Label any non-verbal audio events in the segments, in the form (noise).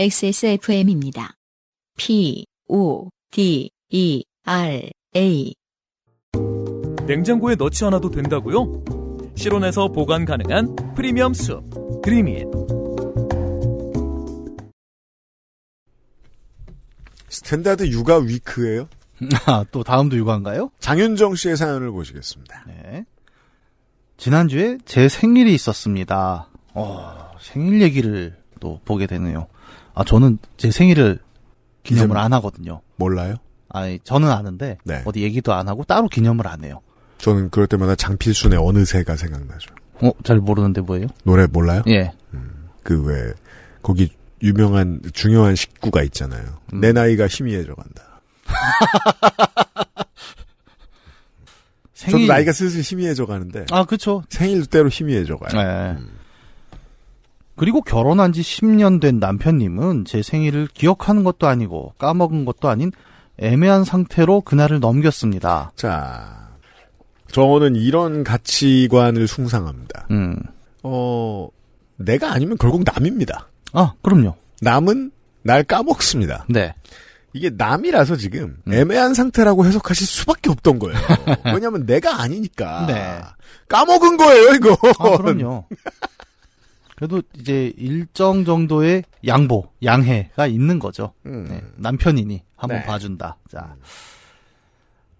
XSFM입니다. P, O, D, E, R, A. 냉장고에 넣지 않아도 된다고요? 실온에서 보관 가능한 프리미엄 숲 드림인 스탠다드 육아 위크예요. 아, 또 다음도 육아인가요? 장윤정 씨의 사연을 보시겠습니다. 네. 지난주에 제 생일이 있었습니다. 어, 생일 얘기를 또 보게 되네요. 아, 저는 제 생일을 기념을 안 하거든요. 몰라요? 아니, 저는 아는데, 네. 어디 얘기도 안 하고 따로 기념을 안 해요. 저는 그럴 때마다 장필순의 어느새가 생각나죠. 어, 잘 모르는데 뭐예요? 노래 몰라요? 예. 그왜 거기 유명한 중요한 식구가 있잖아요. 음. 내 나이가 희미해져 간다. (laughs) 저도 생일. 나이가 슬슬 희미해져 가는데 아, 그쵸. 생일 때로 희미해져 가요. 네. 그리고 결혼한 지 10년 된 남편님은 제 생일을 기억하는 것도 아니고 까먹은 것도 아닌 애매한 상태로 그날을 넘겼습니다. 자, 저는 이런 가치관을 숭상합니다. 음. 어, 내가 아니면 결국 남입니다. 아, 그럼요. 남은 날 까먹습니다. 네. 이게 남이라서 지금 음. 애매한 상태라고 해석하실 수밖에 없던 거예요. (laughs) 왜냐하면 내가 아니니까 네. 까먹은 거예요 이거. 아, 그럼요. (laughs) 그래도 이제 일정 정도의 양보, 양해가 있는 거죠. 음. 네, 남편이니 한번 네. 봐준다. 자.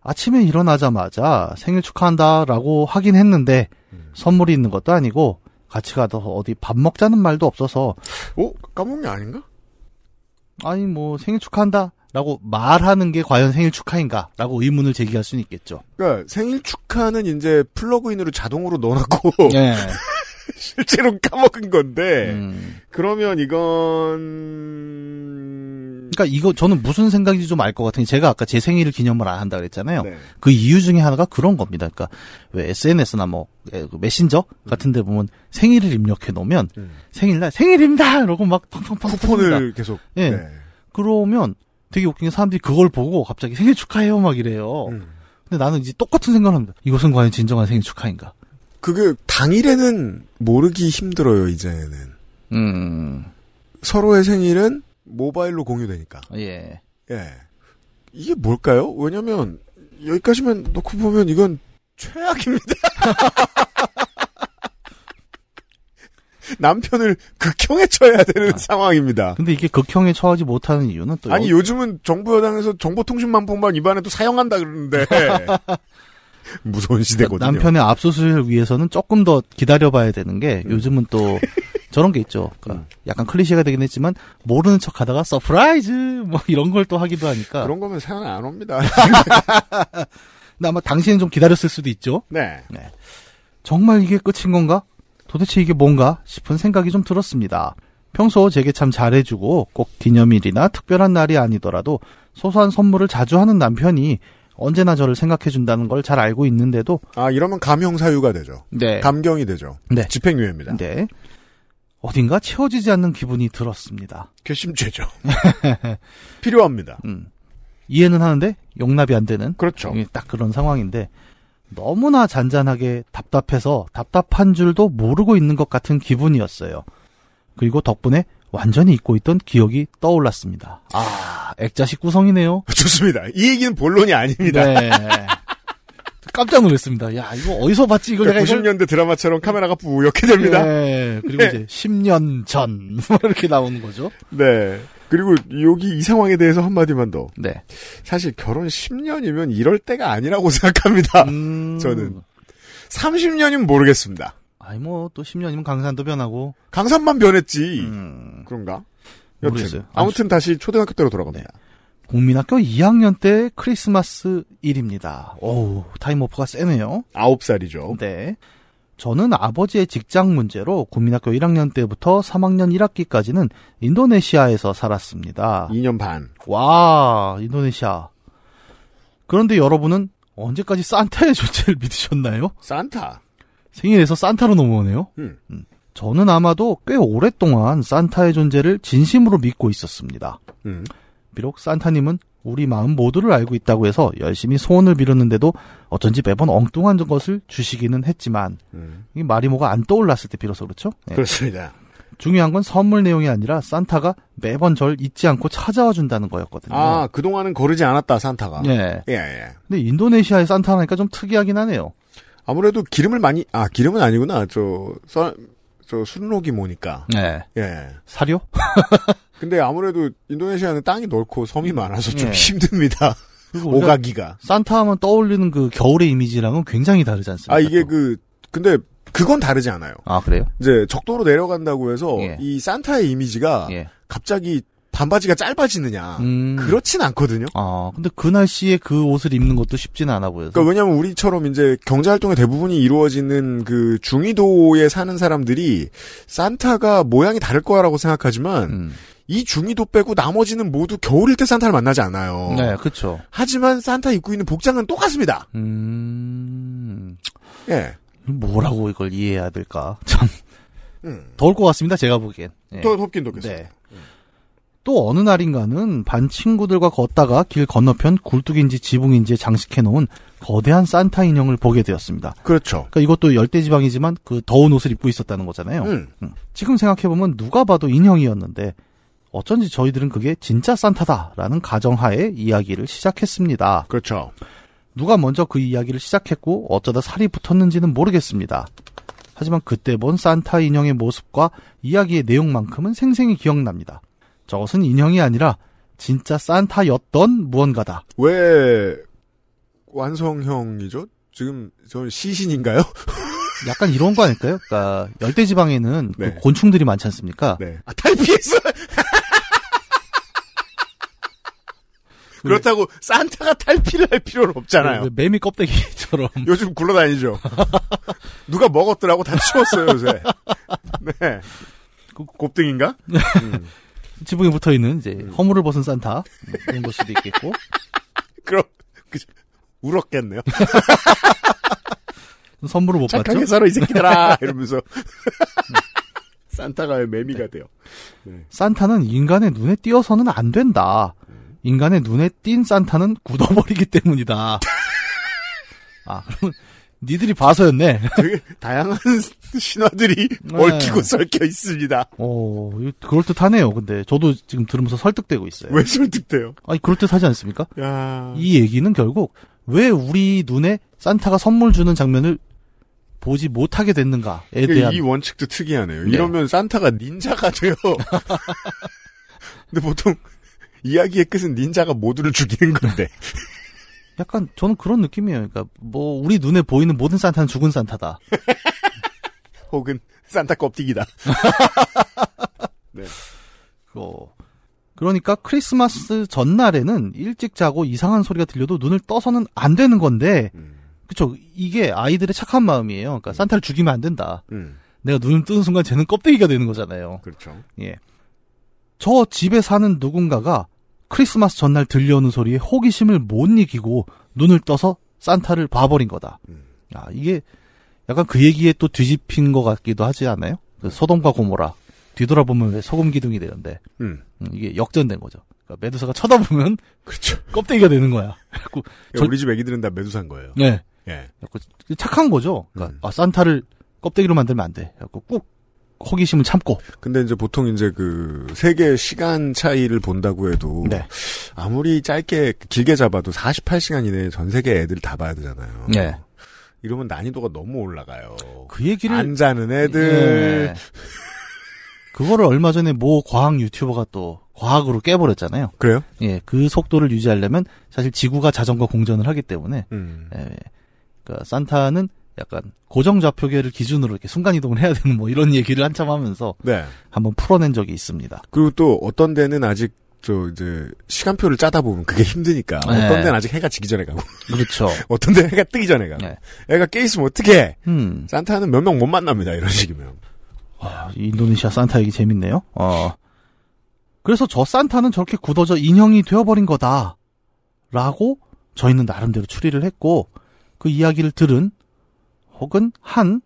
아침에 일어나자마자 생일 축하한다라고 하긴 했는데 음. 선물이 있는 것도 아니고 같이 가서 어디 밥 먹자는 말도 없어서 어 까먹은 게 아닌가? 아니 뭐 생일 축하한다라고 말하는 게 과연 생일 축하인가라고 의문을 제기할 수는 있겠죠. 그러니까 생일 축하는 이제 플러그인으로 자동으로 넣어놨고 예. (laughs) (laughs) 실제로 까먹은 건데 음. 그러면 이건 그러니까 이거 저는 무슨 생각인지 좀 알 것 같은 게 제가 아까 제 생일을 기념을 안 한다 그랬잖아요. 네. 그 이유 중에 하나가 그런 겁니다. 그러니까 왜 SNS나 뭐 에, 그 메신저 같은 데 보면 생일을 입력해 놓으면 음. 생일날 생일입니다. 이러고 막 팡팡팡. 쿠폰을 계속 예. 네. 그러면 되게 웃긴 게 사람들이 그걸 보고 갑자기 생일 축하해요 막 이래요. 음. 근데 나는 이제 똑같은 생각을 합니다. 이것은 과연 진정한 생일 축하인가? 그게 당일에는 모르기 힘들어요 이제는 음. 서로의 생일은 모바일로 공유되니까 예. 예 이게 뭘까요? 왜냐면 여기까지만 놓고 보면 이건 최악입니다. (laughs) 남편을 극형에 처해야 되는 아. 상황입니다. 근데 이게 극형에 처하지 못하는 이유는 또 아니 여- 요즘은 정부 여당에서 정보통신망법만 위반해도 사형한다 그러는데 (laughs) 무서운 시대거든요. 남편의 압수수색을 위해서는 조금 더 기다려봐야 되는 게 음. 요즘은 또 (laughs) 저런 게 있죠. 그러니까 약간 클리셰가 되긴 했지만 모르는 척 하다가 서프라이즈 뭐 이런 걸 또 하기도 하니까. 그런 거면 사연 안 옵니다. (laughs) 근데 아마 당신은 좀 기다렸을 수도 있죠. 네. 정말 이게 끝인 건가? 도대체 이게 뭔가 싶은 생각이 좀 들었습니다. 평소 제게 참 잘해주고 꼭 기념일이나 특별한 날이 아니더라도 소소한 선물을 자주 하는 남편이 언제나 저를 생각해 준다는 걸 잘 알고 있는데도 아 이러면 감형 사유가 되죠. 네. 감경이 되죠. 네. 집행유예입니다. 네. 어딘가 채워지지 않는 기분이 들었습니다. 괘씸죄죠. (laughs) 필요합니다. 음. 이해는 하는데 용납이 안 되는 그렇죠. 딱 그런 상황인데 너무나 잔잔하게 답답해서 답답한 줄도 모르고 있는 것 같은 기분이었어요. 그리고 덕분에 완전히 잊고 있던 기억이 떠올랐습니다. 아, 액자식 구성이네요. (laughs) 좋습니다. 이 얘기는 본론이 아닙니다. 네. 깜짝 놀랐습니다. 야, 이거 어디서 봤지? 이걸 내가 이걸 90년대 드라마처럼 카메라가 뿌옇게 됩니다. 네. 그리고 이제 10년 전 (laughs) 뭐 이렇게 나오는 거죠. 네. 그리고 여기 이 상황에 대해서 한마디만 더. 네. 사실 결혼 10년이면 이럴 때가 아니라고 (laughs) 생각합니다. 음... 저는. 30년이면 모르겠습니다. 아니 뭐 또 10년이면 강산도 변하고 강산만 변했지. 음, 그런가? 모르겠어요. 아무튼 다시 초등학교 때로 돌아갑니다. 국민학교 2학년 때 크리스마스 일입니다. 오우 타임오프가 세네요. 아홉 살이죠. 네. 저는 아버지의 직장 문제로 국민학교 1학년 때부터 3학년 1학기까지는 인도네시아에서 살았습니다. 2년 반. 와, 인도네시아. 그런데 여러분은 언제까지 산타의 존재를 (laughs) 믿으셨나요? 산타. 생일에서 산타로 넘어오네요. 음. 저는 아마도 꽤 오랫동안 산타의 존재를 진심으로 믿고 있었습니다. 음. 비록 산타님은 우리 마음 모두를 알고 있다고 해서 열심히 소원을 빌었는데도 어쩐지 매번 엉뚱한 것을 주시기는 했지만 음. 이 마리모가 안 떠올랐을 때 비로소 그렇죠? 네. 그렇습니다. 중요한 건 선물 내용이 아니라 산타가 매번 절 잊지 않고 찾아와 준다는 거였거든요. 아, 그동안은 거르지 않았다, 산타가. 예. 예, 예. 근데 인도네시아의 산타라니까 좀 특이하긴 하네요. 아무래도 기름을 많이, 아, 기름은 아니구나. 저, 써, 저, 순록이 뭐니까. 네. 예. 사료? (laughs) 근데 아무래도 인도네시아는 땅이 넓고 섬이 많아서 좀 예. 힘듭니다. (laughs) 오가기가. 산타 하면 떠올리는 그 겨울의 이미지랑은 굉장히 다르지 않습니까? 아, 이게 또? 그, 근데 그건 다르지 않아요. 아, 그래요? 이제 적도로 내려간다고 해서 예. 이 산타의 이미지가 예. 갑자기 반바지가 짧아지느냐. 음. 그렇진 않거든요. 아, 근데 그 날씨에 그 옷을 입는 것도 쉽지는 않아 보여서. 그러니까 왜냐면 우리처럼 이제 경제활동의 대부분이 이루어지는 그 중위도에 사는 사람들이 산타가 모양이 다를 거라고 생각하지만 음. 이 중위도 빼고 나머지는 모두 겨울일 때 산타를 만나지 않아요. 네, 그쵸. 하지만 산타 입고 있는 복장은 똑같습니다. 음. 예. 뭐라고 이걸 이해해야 될까? 참. 음. 더울 것 같습니다, 제가 보기엔. 예. 더 덥긴 덥겠어요. 네. 또 어느 날인가는 반 친구들과 걷다가 길 건너편 굴뚝인지 지붕인지에 장식해 놓은 거대한 산타 인형을 보게 되었습니다. 그렇죠. 그러니까 이것도 열대지방이지만 그 더운 옷을 입고 있었다는 거잖아요. 음. 음. 지금 생각해 보면 누가 봐도 인형이었는데 어쩐지 저희들은 그게 진짜 산타다라는 가정하에 이야기를 시작했습니다. 그렇죠. 누가 먼저 그 이야기를 시작했고 어쩌다 살이 붙었는지는 모르겠습니다. 하지만 그때 본 산타 인형의 모습과 이야기의 내용만큼은 생생히 기억납니다. 저것은 인형이 아니라 진짜 산타였던 무언가다. 왜 완성형이죠? 지금 저 시신인가요? (laughs) 약간 이런 거 아닐까요? 그러니까 열대 지방에는 그 네. 곤충들이 많지 않습니까? 네. 아, 탈피했어! (laughs) 그렇다고 산타가 탈피를 할 필요는 없잖아요. 그 매미 껍데기처럼 (laughs) 요즘 굴러다니죠. 누가 먹었더라고 다 치웠어요, 요새. 네. 그 곱등인가? 음. 지붕에 붙어 있는 이제 허물을 벗은 산타 뭐 그런 걸 수도 있겠고 (laughs) 그럼, 그, 울었겠네요. (laughs) 선물을 못 받죠. 착하게 살아, 이 새끼들아! (laughs) 이러면서. 산타가 왜 매미가 돼요? 산타는 인간의 눈에 띄어서는 안 된다. 인간의 눈에 띈 산타는 굳어버리기 때문이다. 아, 그러면 니들이 봐서였네. 되게 다양한 (laughs) 신화들이 네. 얽히고 섞여 있습니다. 어, 그럴듯하네요. 근데 저도 지금 들으면서 설득되고 있어요. 왜 설득돼요? 아니, 그럴듯하지 않습니까? 야 이 얘기는 결국 왜 우리 눈에 산타가 선물 주는 장면을 보지 못하게 됐는가에 대한 이 원칙도 특이하네요. 네. 이러면 산타가 닌자가 돼요. (laughs) 근데 보통 이야기의 끝은 닌자가 모두를 죽이는 건데. (laughs) 약간 저는 그런 느낌이에요. 그러니까 뭐 우리 눈에 보이는 모든 산타는 죽은 산타다. (laughs) 혹은 산타 껍데기다. (laughs) 네. 어, 그러니까 크리스마스 전날에는 일찍 자고 이상한 소리가 들려도 눈을 떠서는 안 되는 건데, 음. 그쵸. 이게 아이들의 착한 마음이에요. 그러니까 산타를 죽이면 안 된다. 음. 내가 눈을 뜨는 순간 쟤는 껍데기가 되는 거잖아요. 그렇죠. 예. 저 집에 사는 누군가가 크리스마스 전날 들려오는 소리에 호기심을 못 이기고 눈을 떠서 산타를 봐버린 거다. 음. 아, 이게 약간 그 얘기에 또 뒤집힌 것 같기도 하지 않아요? 그 소돔과 고모라. 뒤돌아보면 왜 소금 기둥이 되는데, 음. 음, 이게 역전된 거죠. 그러니까 메두사가 쳐다보면 (laughs) 그렇죠. 껍데기가 되는 거야. (laughs) 그래갖고, 저- 우리 집 애기들은 다 매두산 거예요. 네. 예. 착한 거죠. 그러니까, 음. 아, 산타를 껍데기로 만들면 안 돼. 그래갖고 꾹 호기심을 참고. 근데 이제 보통 이제 그 세계 시간 차이를 본다고 해도 네. 아무리 짧게 길게 잡아도 48시간 이내에 전 세계 애들 다 봐야 되잖아요. 네. 이러면 난이도가 너무 올라가요. 그 얘기를. 안 자는 애들. 예. 그거를 얼마 전에 모 과학 유튜버가 또 과학으로 깨버렸잖아요. 그래요? 예, 그 속도를 유지하려면 사실 지구가 자전거 공전을 하기 때문에 음. 예, 그러니까 산타는 약간 고정 좌표계를 기준으로 이렇게 순간 이동을 해야 되는 뭐 이런 얘기를 한참 하면서 네. 한번 풀어낸 적이 있습니다. 그리고 또 어떤 데는 아직 저 이제 시간표를 짜다 보면 그게 힘드니까 네. 어떤 데는 아직 해가 지기 전에 가고 그렇죠. (laughs) 어떤 데는 해가 뜨기 전에 가고 네. 애가 깨 있으면 어떡해 음, 산타는 몇 명 못 만납니다 이런 식이면 아, 이 인도네시아 산타 얘기 재밌네요. 어. 그래서 저 산타는 저렇게 굳어져 인형이 되어버린 거다. 라고 저희는 나름대로 추리를 했고, 그 이야기를 들은, 혹은 한,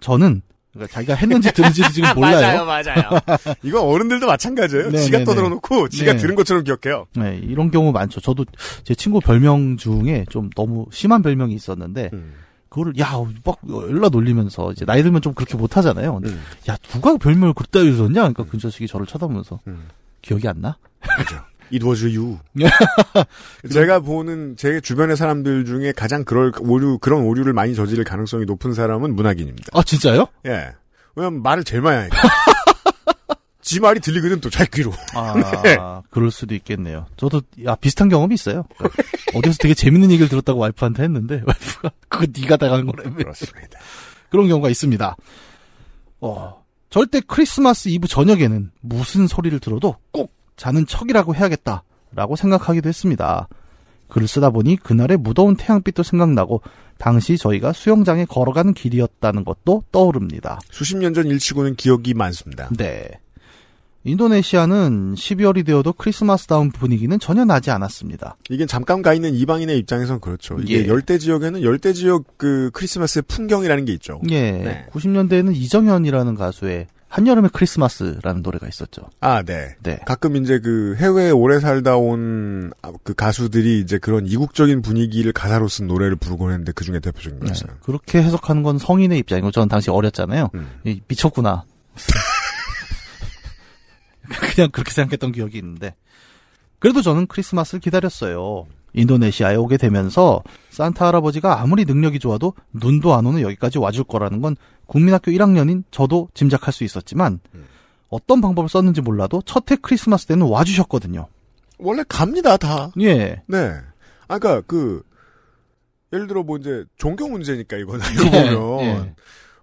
저는, 그러니까 자기가 했는지 들은지도 지금 (laughs) 몰라요. 맞아요 (laughs) 이거 어른들도 마찬가지예요 네, 지가 네, 떠들어놓고 지가 네. 들은 것처럼 기억해요 네, 이런 경우 많죠. 저도 제 친구 별명 중에 좀 너무 심한 별명이 있었는데, 음. 그거를 야막 열라 놀리면서 이제 나이 들면 좀 그렇게 못 하잖아요. 근데 음. 야 누가 별명을 그따위 줬냐? 그러니까 그 자식이 저를 쳐다보면서 음. 기억이 안 나? It was you. (laughs) 제가 보는 제 주변의 사람들 중에 가장 그럴 오류 그런 오류를 많이 저지를 가능성이 높은 사람은 문학인입니다. 아 진짜요? 예. 왜냐면 말을 제일 많이 하니까. (laughs) 지 말이 들리거든 또 자기 귀로. 아 (laughs) 그럴 수도 있겠네요. 저도 야 비슷한 경험이 있어요. 그러니까 어디서 되게 재밌는 얘기를 들었다고 와이프한테 했는데 와이프가 그거 네가 당한 거라며 그렇습니다. 그런 경우가 있습니다. 어, 절대 크리스마스 이브 저녁에는 무슨 소리를 들어도 꼭 자는 척이라고 해야겠다라고 생각하기도 했습니다. 글을 쓰다 보니 그날의 무더운 태양빛도 생각나고 당시 저희가 수영장에 걸어가는 길이었다는 것도 떠오릅니다. 수십 년 전 일치고는 기억이 많습니다. 네. 인도네시아는 12월이 되어도 크리스마스다운 분위기는 전혀 나지 않았습니다. 이게 잠깐 가 있는 이방인의 입장에선 그렇죠. 이게 예. 열대 지역에는 열대 지역 그 크리스마스의 풍경이라는 게 있죠. 예. 네. 90년대에는 이정현이라는 가수의 한여름의 크리스마스라는 노래가 있었죠. 아, 네. 네. 가끔 이제 그 해외에 오래 살다 온 그 가수들이 이제 그런 이국적인 분위기를 가사로 쓴 노래를 부르곤 했는데 그 중에 대표적인 네, 거였어요. 그렇게 해석하는 건 성인의 입장이고 저는 당시 어렸잖아요. 음. 이, 미쳤구나. (laughs) 그냥 그렇게 생각했던 기억이 있는데 그래도 저는 크리스마스를 기다렸어요. 인도네시아에 오게 되면서 산타 할아버지가 아무리 능력이 좋아도 눈도 안 오는 여기까지 와줄 거라는 건 국민학교 1학년인 저도 짐작할 수 있었지만 음. 어떤 방법을 썼는지 몰라도 첫 해 크리스마스 때는 와주셨거든요. 원래 갑니다, 다. 예. 네. 아까 그러니까 그 예를 들어 뭐 이제 종교 문제니까 알고 예, 보면 예.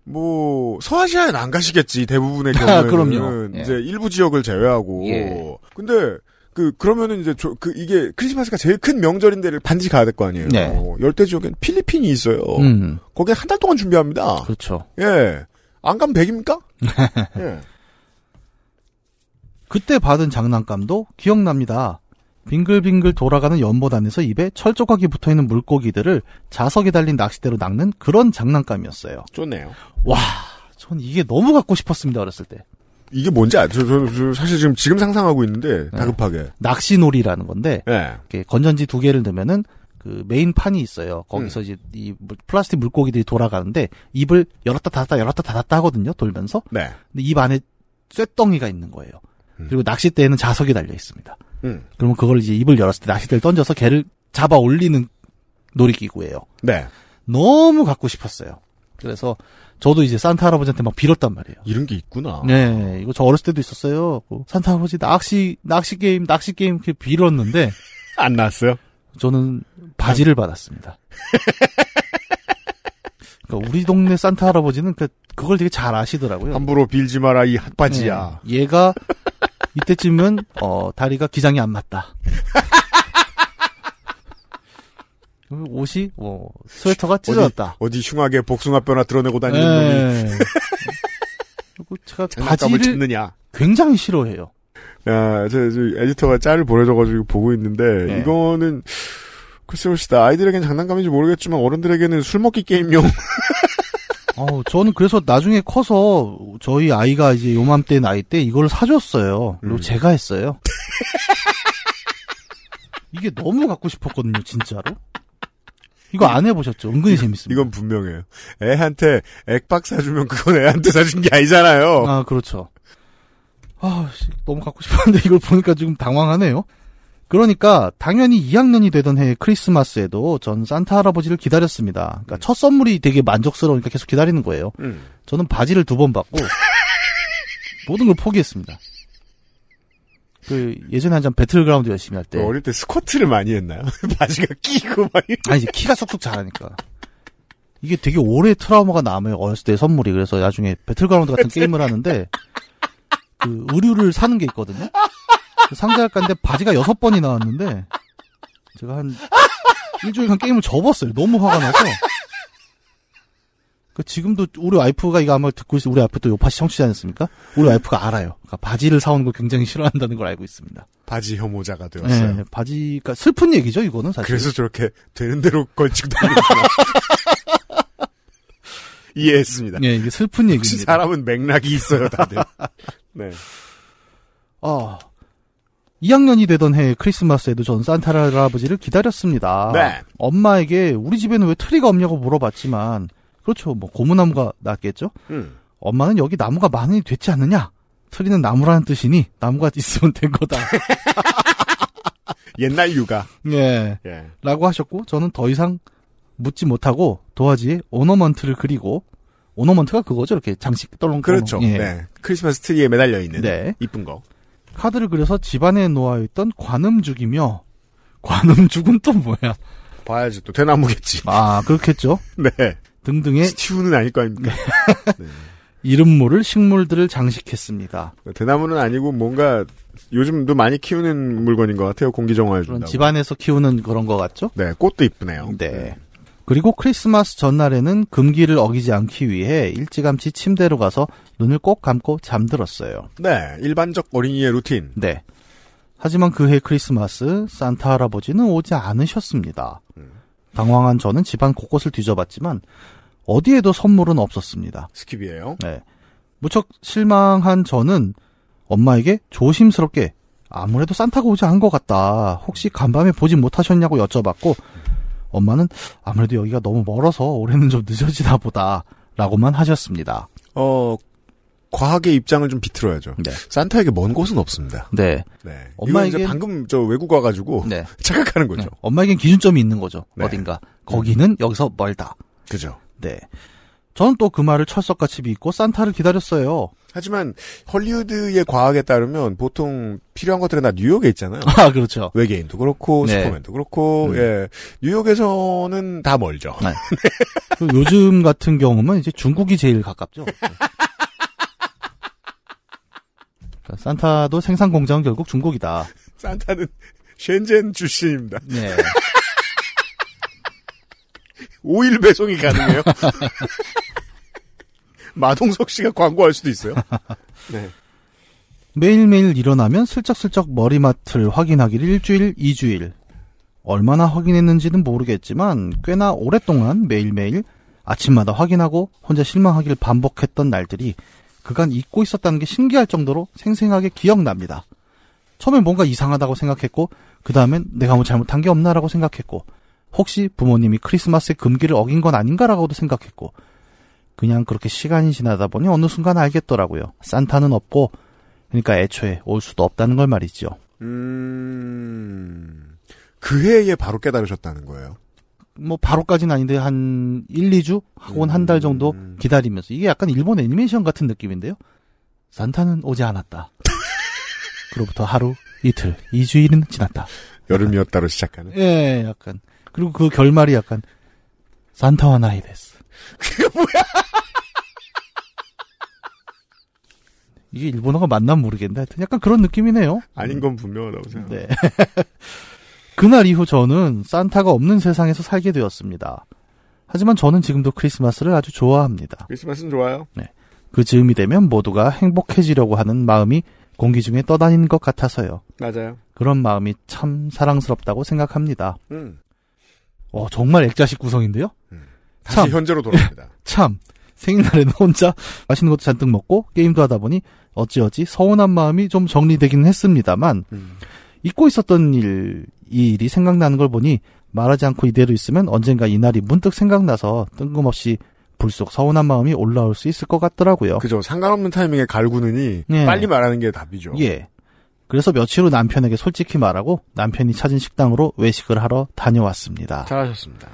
뭐 서아시아엔 안 가시겠지 대부분의 아, 경우에는 그럼요. 예. 이제 일부 지역을 제외하고 예. 근데 그 그러면은 이제 조- 그 이게 크리스마스가 제일 큰 명절인데를 반드시 가야 될 거 아니에요. 네. 열대 지역엔 필리핀이 있어요. 음. 거기 한달 동안 준비합니다. 그렇죠. 예. 안 가면 100입니까? (laughs) 예. 그때 받은 장난감도 기억납니다. 빙글빙글 돌아가는 연못 안에서 입에 철조각이 붙어 있는 물고기들을 자석에 달린 낚싯대로 낚는 그런 장난감이었어요. 좋네요. 와, 전 이게 너무 갖고 싶었습니다, 어렸을 때. 이게 뭔지 아, 저, 저, 저 사실 지금 지금 상상하고 있는데 네. 다급하게. 낚시놀이라는 건데, 예. 이렇게 건전지 두 개를 넣으면은 그 메인 판이 있어요. 거기서 이제 이 물- 플라스틱 물고기들이 돌아가는데 입을 열었다 닫았다 열었다 닫았다 하거든요. 돌면서. 네. 근데 입 안에 쇠덩이가 있는 거예요. 음. 그리고 낚싯대에는 자석이 달려 있습니다. 음. 그러면 그걸 이제 입을 열었을 때 낚싯대를 던져서 개를 잡아 올리는 놀이기구예요. 네. 너무 갖고 싶었어요. 그래서 저도 이제 산타 할아버지한테 막 빌었단 말이에요. 이런 게 있구나. 네, 이거 저 어렸을 때도 있었어요. 그 산타 할아버지 낚시 낚시 게임 낚시 게임 이렇게 빌었는데 (laughs) 안 나왔어요? 저는 바지를 받았습니다. (laughs) 그러니까 우리 동네 산타 할아버지는 그 그걸 되게 잘 아시더라고요. 함부로 빌지 마라 이 핫바지야. 네, 얘가 이때쯤은 어 다리가 기장이 안 맞다. (laughs) 옷이 뭐 스웨터가 찢어졌다. 어디 흉하게 복숭아뼈나 드러내고 다니는 놈이 네. (laughs) 그리고 제가 바지를 찾느냐. 굉장히 싫어해요. 야, 저, 저 에디터가 짤을 보내줘가지고 보고 있는데 네. 이거는 글쎄 봅시다. 아이들에겐 장난감인지 모르겠지만 어른들에게는 술 먹기 게임용. (laughs) 어, 저는 그래서 나중에 커서 저희 아이가 이제 요맘때 나이 때 이걸 사줬어요. 그리고 음. 제가 했어요. (laughs) 이게 너무 갖고 싶었거든요, 진짜로. 이거 안 해보셨죠? 은근히 재밌습니다. 이건 분명해요. 애한테 액박 사주면 그건 애한테 사준 게 아니잖아요. 아, 그렇죠. 아, 씨, 너무 갖고 싶었는데 이걸 보니까 지금 당황하네요. 그러니까 당연히 2학년이 되던 해 크리스마스에도 전 산타 할아버지를 기다렸습니다. 그러니까 첫 선물이 되게 만족스러우니까 계속 기다리는 거예요. 음. 저는 바지를 두 번 받고 (laughs) 모든 걸 포기했습니다. 그 예전에 한참 배틀그라운드 열심히 할 때. 어릴 때 스쿼트를 많이 했나요? (laughs) 바지가 끼고 막. 아니 키가 쑥쑥 자라니까. 이게 되게 오래 트라우마가 남아요 어렸을 때 선물이 그래서 나중에 배틀그라운드 같은 게임을 하는데 그 의류를 사는 게 있거든요. 상자 까기인데 바지가 여섯 번이 나왔는데 제가 한 일주일간 게임을 접었어요. 너무 화가 나서. 그 지금도 우리 와이프가 이거 아마 듣고 있어 우리 와이프 또 요파시 청취자 아니었습니까? 우리 와이프가 알아요. 그러니까 바지를 사오는 걸 굉장히 싫어한다는 걸 알고 있습니다. 바지 혐오자가 되었어요. 네, 바지가 슬픈 얘기죠 이거는 사실. 그래서 저렇게 되는 대로 걸치고 다니는구나. (laughs) 이해했습니다. 예, 이게 슬픈 얘기입니다. 사람은 맥락이 있어요, 다들. 네. 아, 2학년이 되던 해 크리스마스에도 전 산타 할아버지를 기다렸습니다. 네. 엄마에게 우리 집에는 왜 트리가 없냐고 물어봤지만 그렇죠. 뭐 고무나무가 낫겠죠. 음. 엄마는 여기 나무가 많이 됐지 않느냐? 트리는 나무라는 뜻이니 나무가 있으면 된 거다. (laughs) 옛날 육아. 예. 예. 라고 하셨고 저는 더 이상 묻지 못하고 도화지에 오너먼트를 그리고 오너먼트가 그거죠. 이렇게 장식 떨렁 그렇죠. 예. 네. 크리스마스 트리에 매달려 있는 네. 이쁜 거. 카드를 그려서 집안에 놓아 있던 관음죽이며 관음죽은 또 뭐야? 봐야지 또 대나무겠지. 아 그렇겠죠. (laughs) 네. 등등의 스티우는 아닐 거 아닙니까? (laughs) 네. 이름 모를 식물들을 장식했습니다. 대나무는 아니고 뭔가 요즘도 많이 키우는 물건인 것 같아요. 공기 정화해 준다고. 집안에서 키우는 그런 거 같죠? 네, 꽃도 이쁘네요. 네. 그리고 크리스마스 전날에는 금기를 어기지 않기 위해 일찌감치 침대로 가서 눈을 꼭 감고 잠들었어요. 네, 일반적 어린이의 루틴. 네. 하지만 그해 크리스마스 산타 할아버지는 오지 않으셨습니다. 음. 당황한 저는 집안 곳곳을 뒤져봤지만 어디에도 선물은 없었습니다. skip이에요. 네. 무척 실망한 저는 엄마에게 조심스럽게 아무래도 산타가 오지 않은 것 같다. 혹시 간밤에 보지 못하셨냐고 여쭤봤고 엄마는 아무래도 여기가 너무 멀어서 올해는 좀 늦어지나 보다. 라고만 하셨습니다. 어, 과학의 입장을 좀 비틀어야죠. 네. 산타에게 먼 곳은 없습니다. 네. 네. 엄마에게- 방금 저 외국 와가지고 네. (laughs) 착각하는 거죠. 네. 엄마에겐 기준점이 있는 거죠. 네. 어딘가. 거기는 여기서 멀다. 그죠. 네. 저는 또 그 말을 철석같이 믿고 산타를 기다렸어요. 하지만 헐리우드의 과학에 따르면 보통 필요한 것들은 다 뉴욕에 있잖아요. (laughs) 아, 그렇죠. 외계인도 그렇고 네. 슈퍼맨도 그렇고 음. 예 뉴욕에서는 다 멀죠. (laughs) 그리고 요즘 같은 경우는 이제 중국이 제일 가깝죠. 그러니까 산타도 생산 공장은 결국 중국이다. 산타는 (laughs) 셴젠 출신입니다. 네. 5일 배송이 가능해요. (laughs) 마동석 씨가 광고할 수도 있어요. 네. 매일매일 일어나면 슬쩍슬쩍 머리맡을 확인하기를 일주일, 이주일. 얼마나 확인했는지는 모르겠지만 꽤나 오랫동안 매일매일 아침마다 확인하고 혼자 실망하길 반복했던 날들이 그간 잊고 있었다는 게 신기할 정도로 생생하게 기억납니다. 처음엔 뭔가 이상하다고 생각했고 그 다음엔 내가 뭐 잘못한 게 없나라고 생각했고 혹시 부모님이 크리스마스에 금기를 어긴 건 아닌가라고도 생각했고 그냥 그렇게 시간이 지나다 보니 어느 순간 알겠더라고요. 산타는 없고 그러니까 애초에 올 수도 없다는 걸 말이죠. 음, 그 해에 바로 깨달으셨다는 거예요. 뭐 바로까지는 아닌데 한 1, 2주 혹은 한달 정도 음. 기다리면서 이게 약간 일본 애니메이션 같은 느낌인데요. 산타는 오지 않았다. (laughs) 그로부터 하루, 이틀, 2주일은 지났다. 여름이었다로 시작하는. 예, 약간 그리고 그 결말이 약간 산타와 나이 데스. 그게 뭐야? (laughs) 이게 일본어가 맞나 모르겠는데 하여튼 약간 그런 느낌이네요. 아닌 건 분명하다고 생각. 네. (laughs) 그날 이후 저는 산타가 없는 세상에서 살게 되었습니다. 하지만 저는 지금도 크리스마스를 아주 좋아합니다. 크리스마스는 좋아요. 그 즈음이 되면 모두가 행복해지려고 하는 마음이 공기 중에 떠다니는 것 같아서요. 맞아요. 그런 마음이 참 사랑스럽다고 생각합니다. 음. 어, 정말 액자식 구성인데요? 다시 참. 현재로 돌아갑니다. (laughs) 참, 생일날에는 혼자 맛있는 것도 잔뜩 먹고 게임도 하다 보니 어찌어찌 서운한 마음이 좀 정리되기는 했습니다만 음. 잊고 있었던 일, 이 일이 생각나는 걸 보니 말하지 않고 이대로 있으면 언젠가 이날이 문득 생각나서 뜬금없이 불쑥 서운한 마음이 올라올 수 있을 것 같더라고요. 그죠. 상관없는 타이밍에 갈구느니 네. 빨리 말하는 게 답이죠. 예. 그래서 며칠 후 남편에게 솔직히 말하고 남편이 찾은 식당으로 외식을 하러 다녀왔습니다. 잘하셨습니다.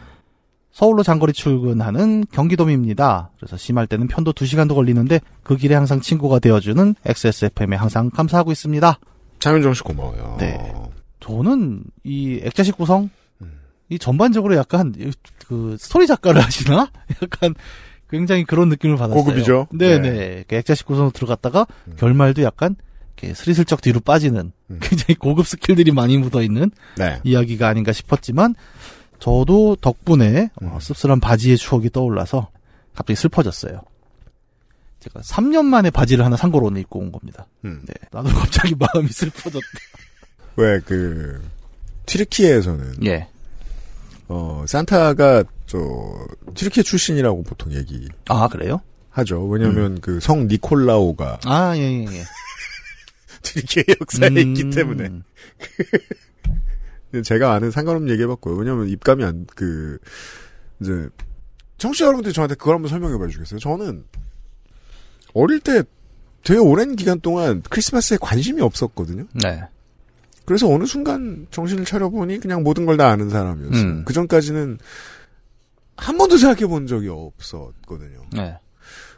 서울로 장거리 출근하는 경기도민입니다. 그래서 심할 때는 편도 2시간도 걸리는데 그 길에 항상 친구가 되어주는 XSFM에 항상 감사하고 있습니다. 장윤정 씨 고마워요. 네. 저는 이 액자식 구성 음. 이 전반적으로 약간 그 스토리 작가를 하시나? (laughs) 약간 굉장히 그런 느낌을 받았어요. 고급이죠. 네네. 네. 그 액자식 구성으로 들어갔다가 음. 결말도 약간 스리슬쩍 뒤로 빠지는 음. 굉장히 고급 skill들이 많이 묻어 있는 네. 이야기가 아닌가 싶었지만 저도 덕분에 어, 음. 씁쓸한 바지의 추억이 떠올라서 갑자기 슬퍼졌어요. 제가 3년 만에 바지를 하나 산거로 오늘 입고 온 겁니다. 음. 네. 나도 갑자기 (laughs) 마음이 슬퍼졌다. 왜 그 튀르키예에서는 예. 어 산타가 저 튀르키예 출신이라고 보통 얘기하죠. 아, 그래요? 왜냐하면 그성 니콜라오가 아, 예, 예, 예. 가 개 역사에 (laughs) 음. 있기 때문에. (laughs) 제가 아는 상관없는 얘기 해봤고요. 왜냐면 입감이 안, 그, 이제, 청취자 여러분들이 저한테 그걸 한번 설명해 봐 주겠어요? 저는, 어릴 때 되게 오랜 기간 동안 크리스마스에 관심이 없었거든요. 네. 그래서 어느 순간 정신을 차려보니 그냥 모든 걸 다 아는 사람이었어요. 음. 그 전까지는 한 번도 생각해 본 적이 없었거든요. 네.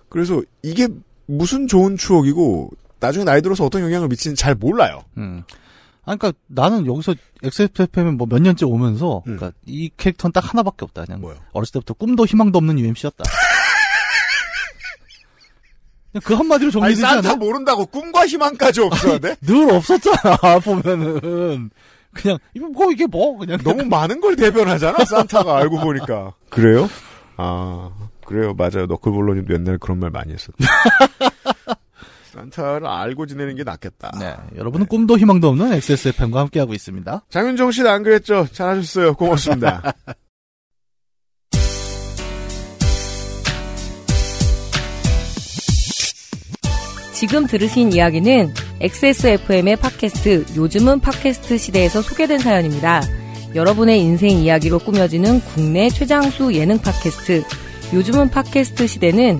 그래서 이게 무슨 좋은 추억이고 나중에 나이 들어서 어떤 영향을 미치는지 잘 몰라요. 음. 아, 그니까 나는 여기서 XSFM에 뭐몇 년째 오면서, 음. 그니까 이 캐릭터는 딱 하나밖에 없다. 그냥 뭐요? 어렸을 때부터 꿈도 희망도 없는 UMC였다. (laughs) 그 한마디로 아니 정리되지 산타 않아? 모른다고 꿈과 희망까지 돼? 늘 없었잖아, (laughs) 보면은. 그냥, 이거 뭐, 이게 뭐, 그냥. 너무 많은 걸 대변하잖아 산타가 알고 보니까. (laughs) 그래요? 아 그래요 맞아요 너클볼러님도 옛날에 그런 말 많이 했었다. 산타를 알고 지내는 게 낫겠다. 네. 여러분은 꿈도 희망도 없는 XSFM과 함께하고 있습니다. 장윤정 씨는 안 그랬죠? 잘하셨어요. 고맙습니다. (laughs) 지금 들으신 이야기는 XSFM의 팟캐스트 요즘은 팟캐스트 시대에서 소개된 사연입니다. 여러분의 인생 이야기로 꾸며지는 국내 최장수 예능 팟캐스트 요즘은 팟캐스트 시대는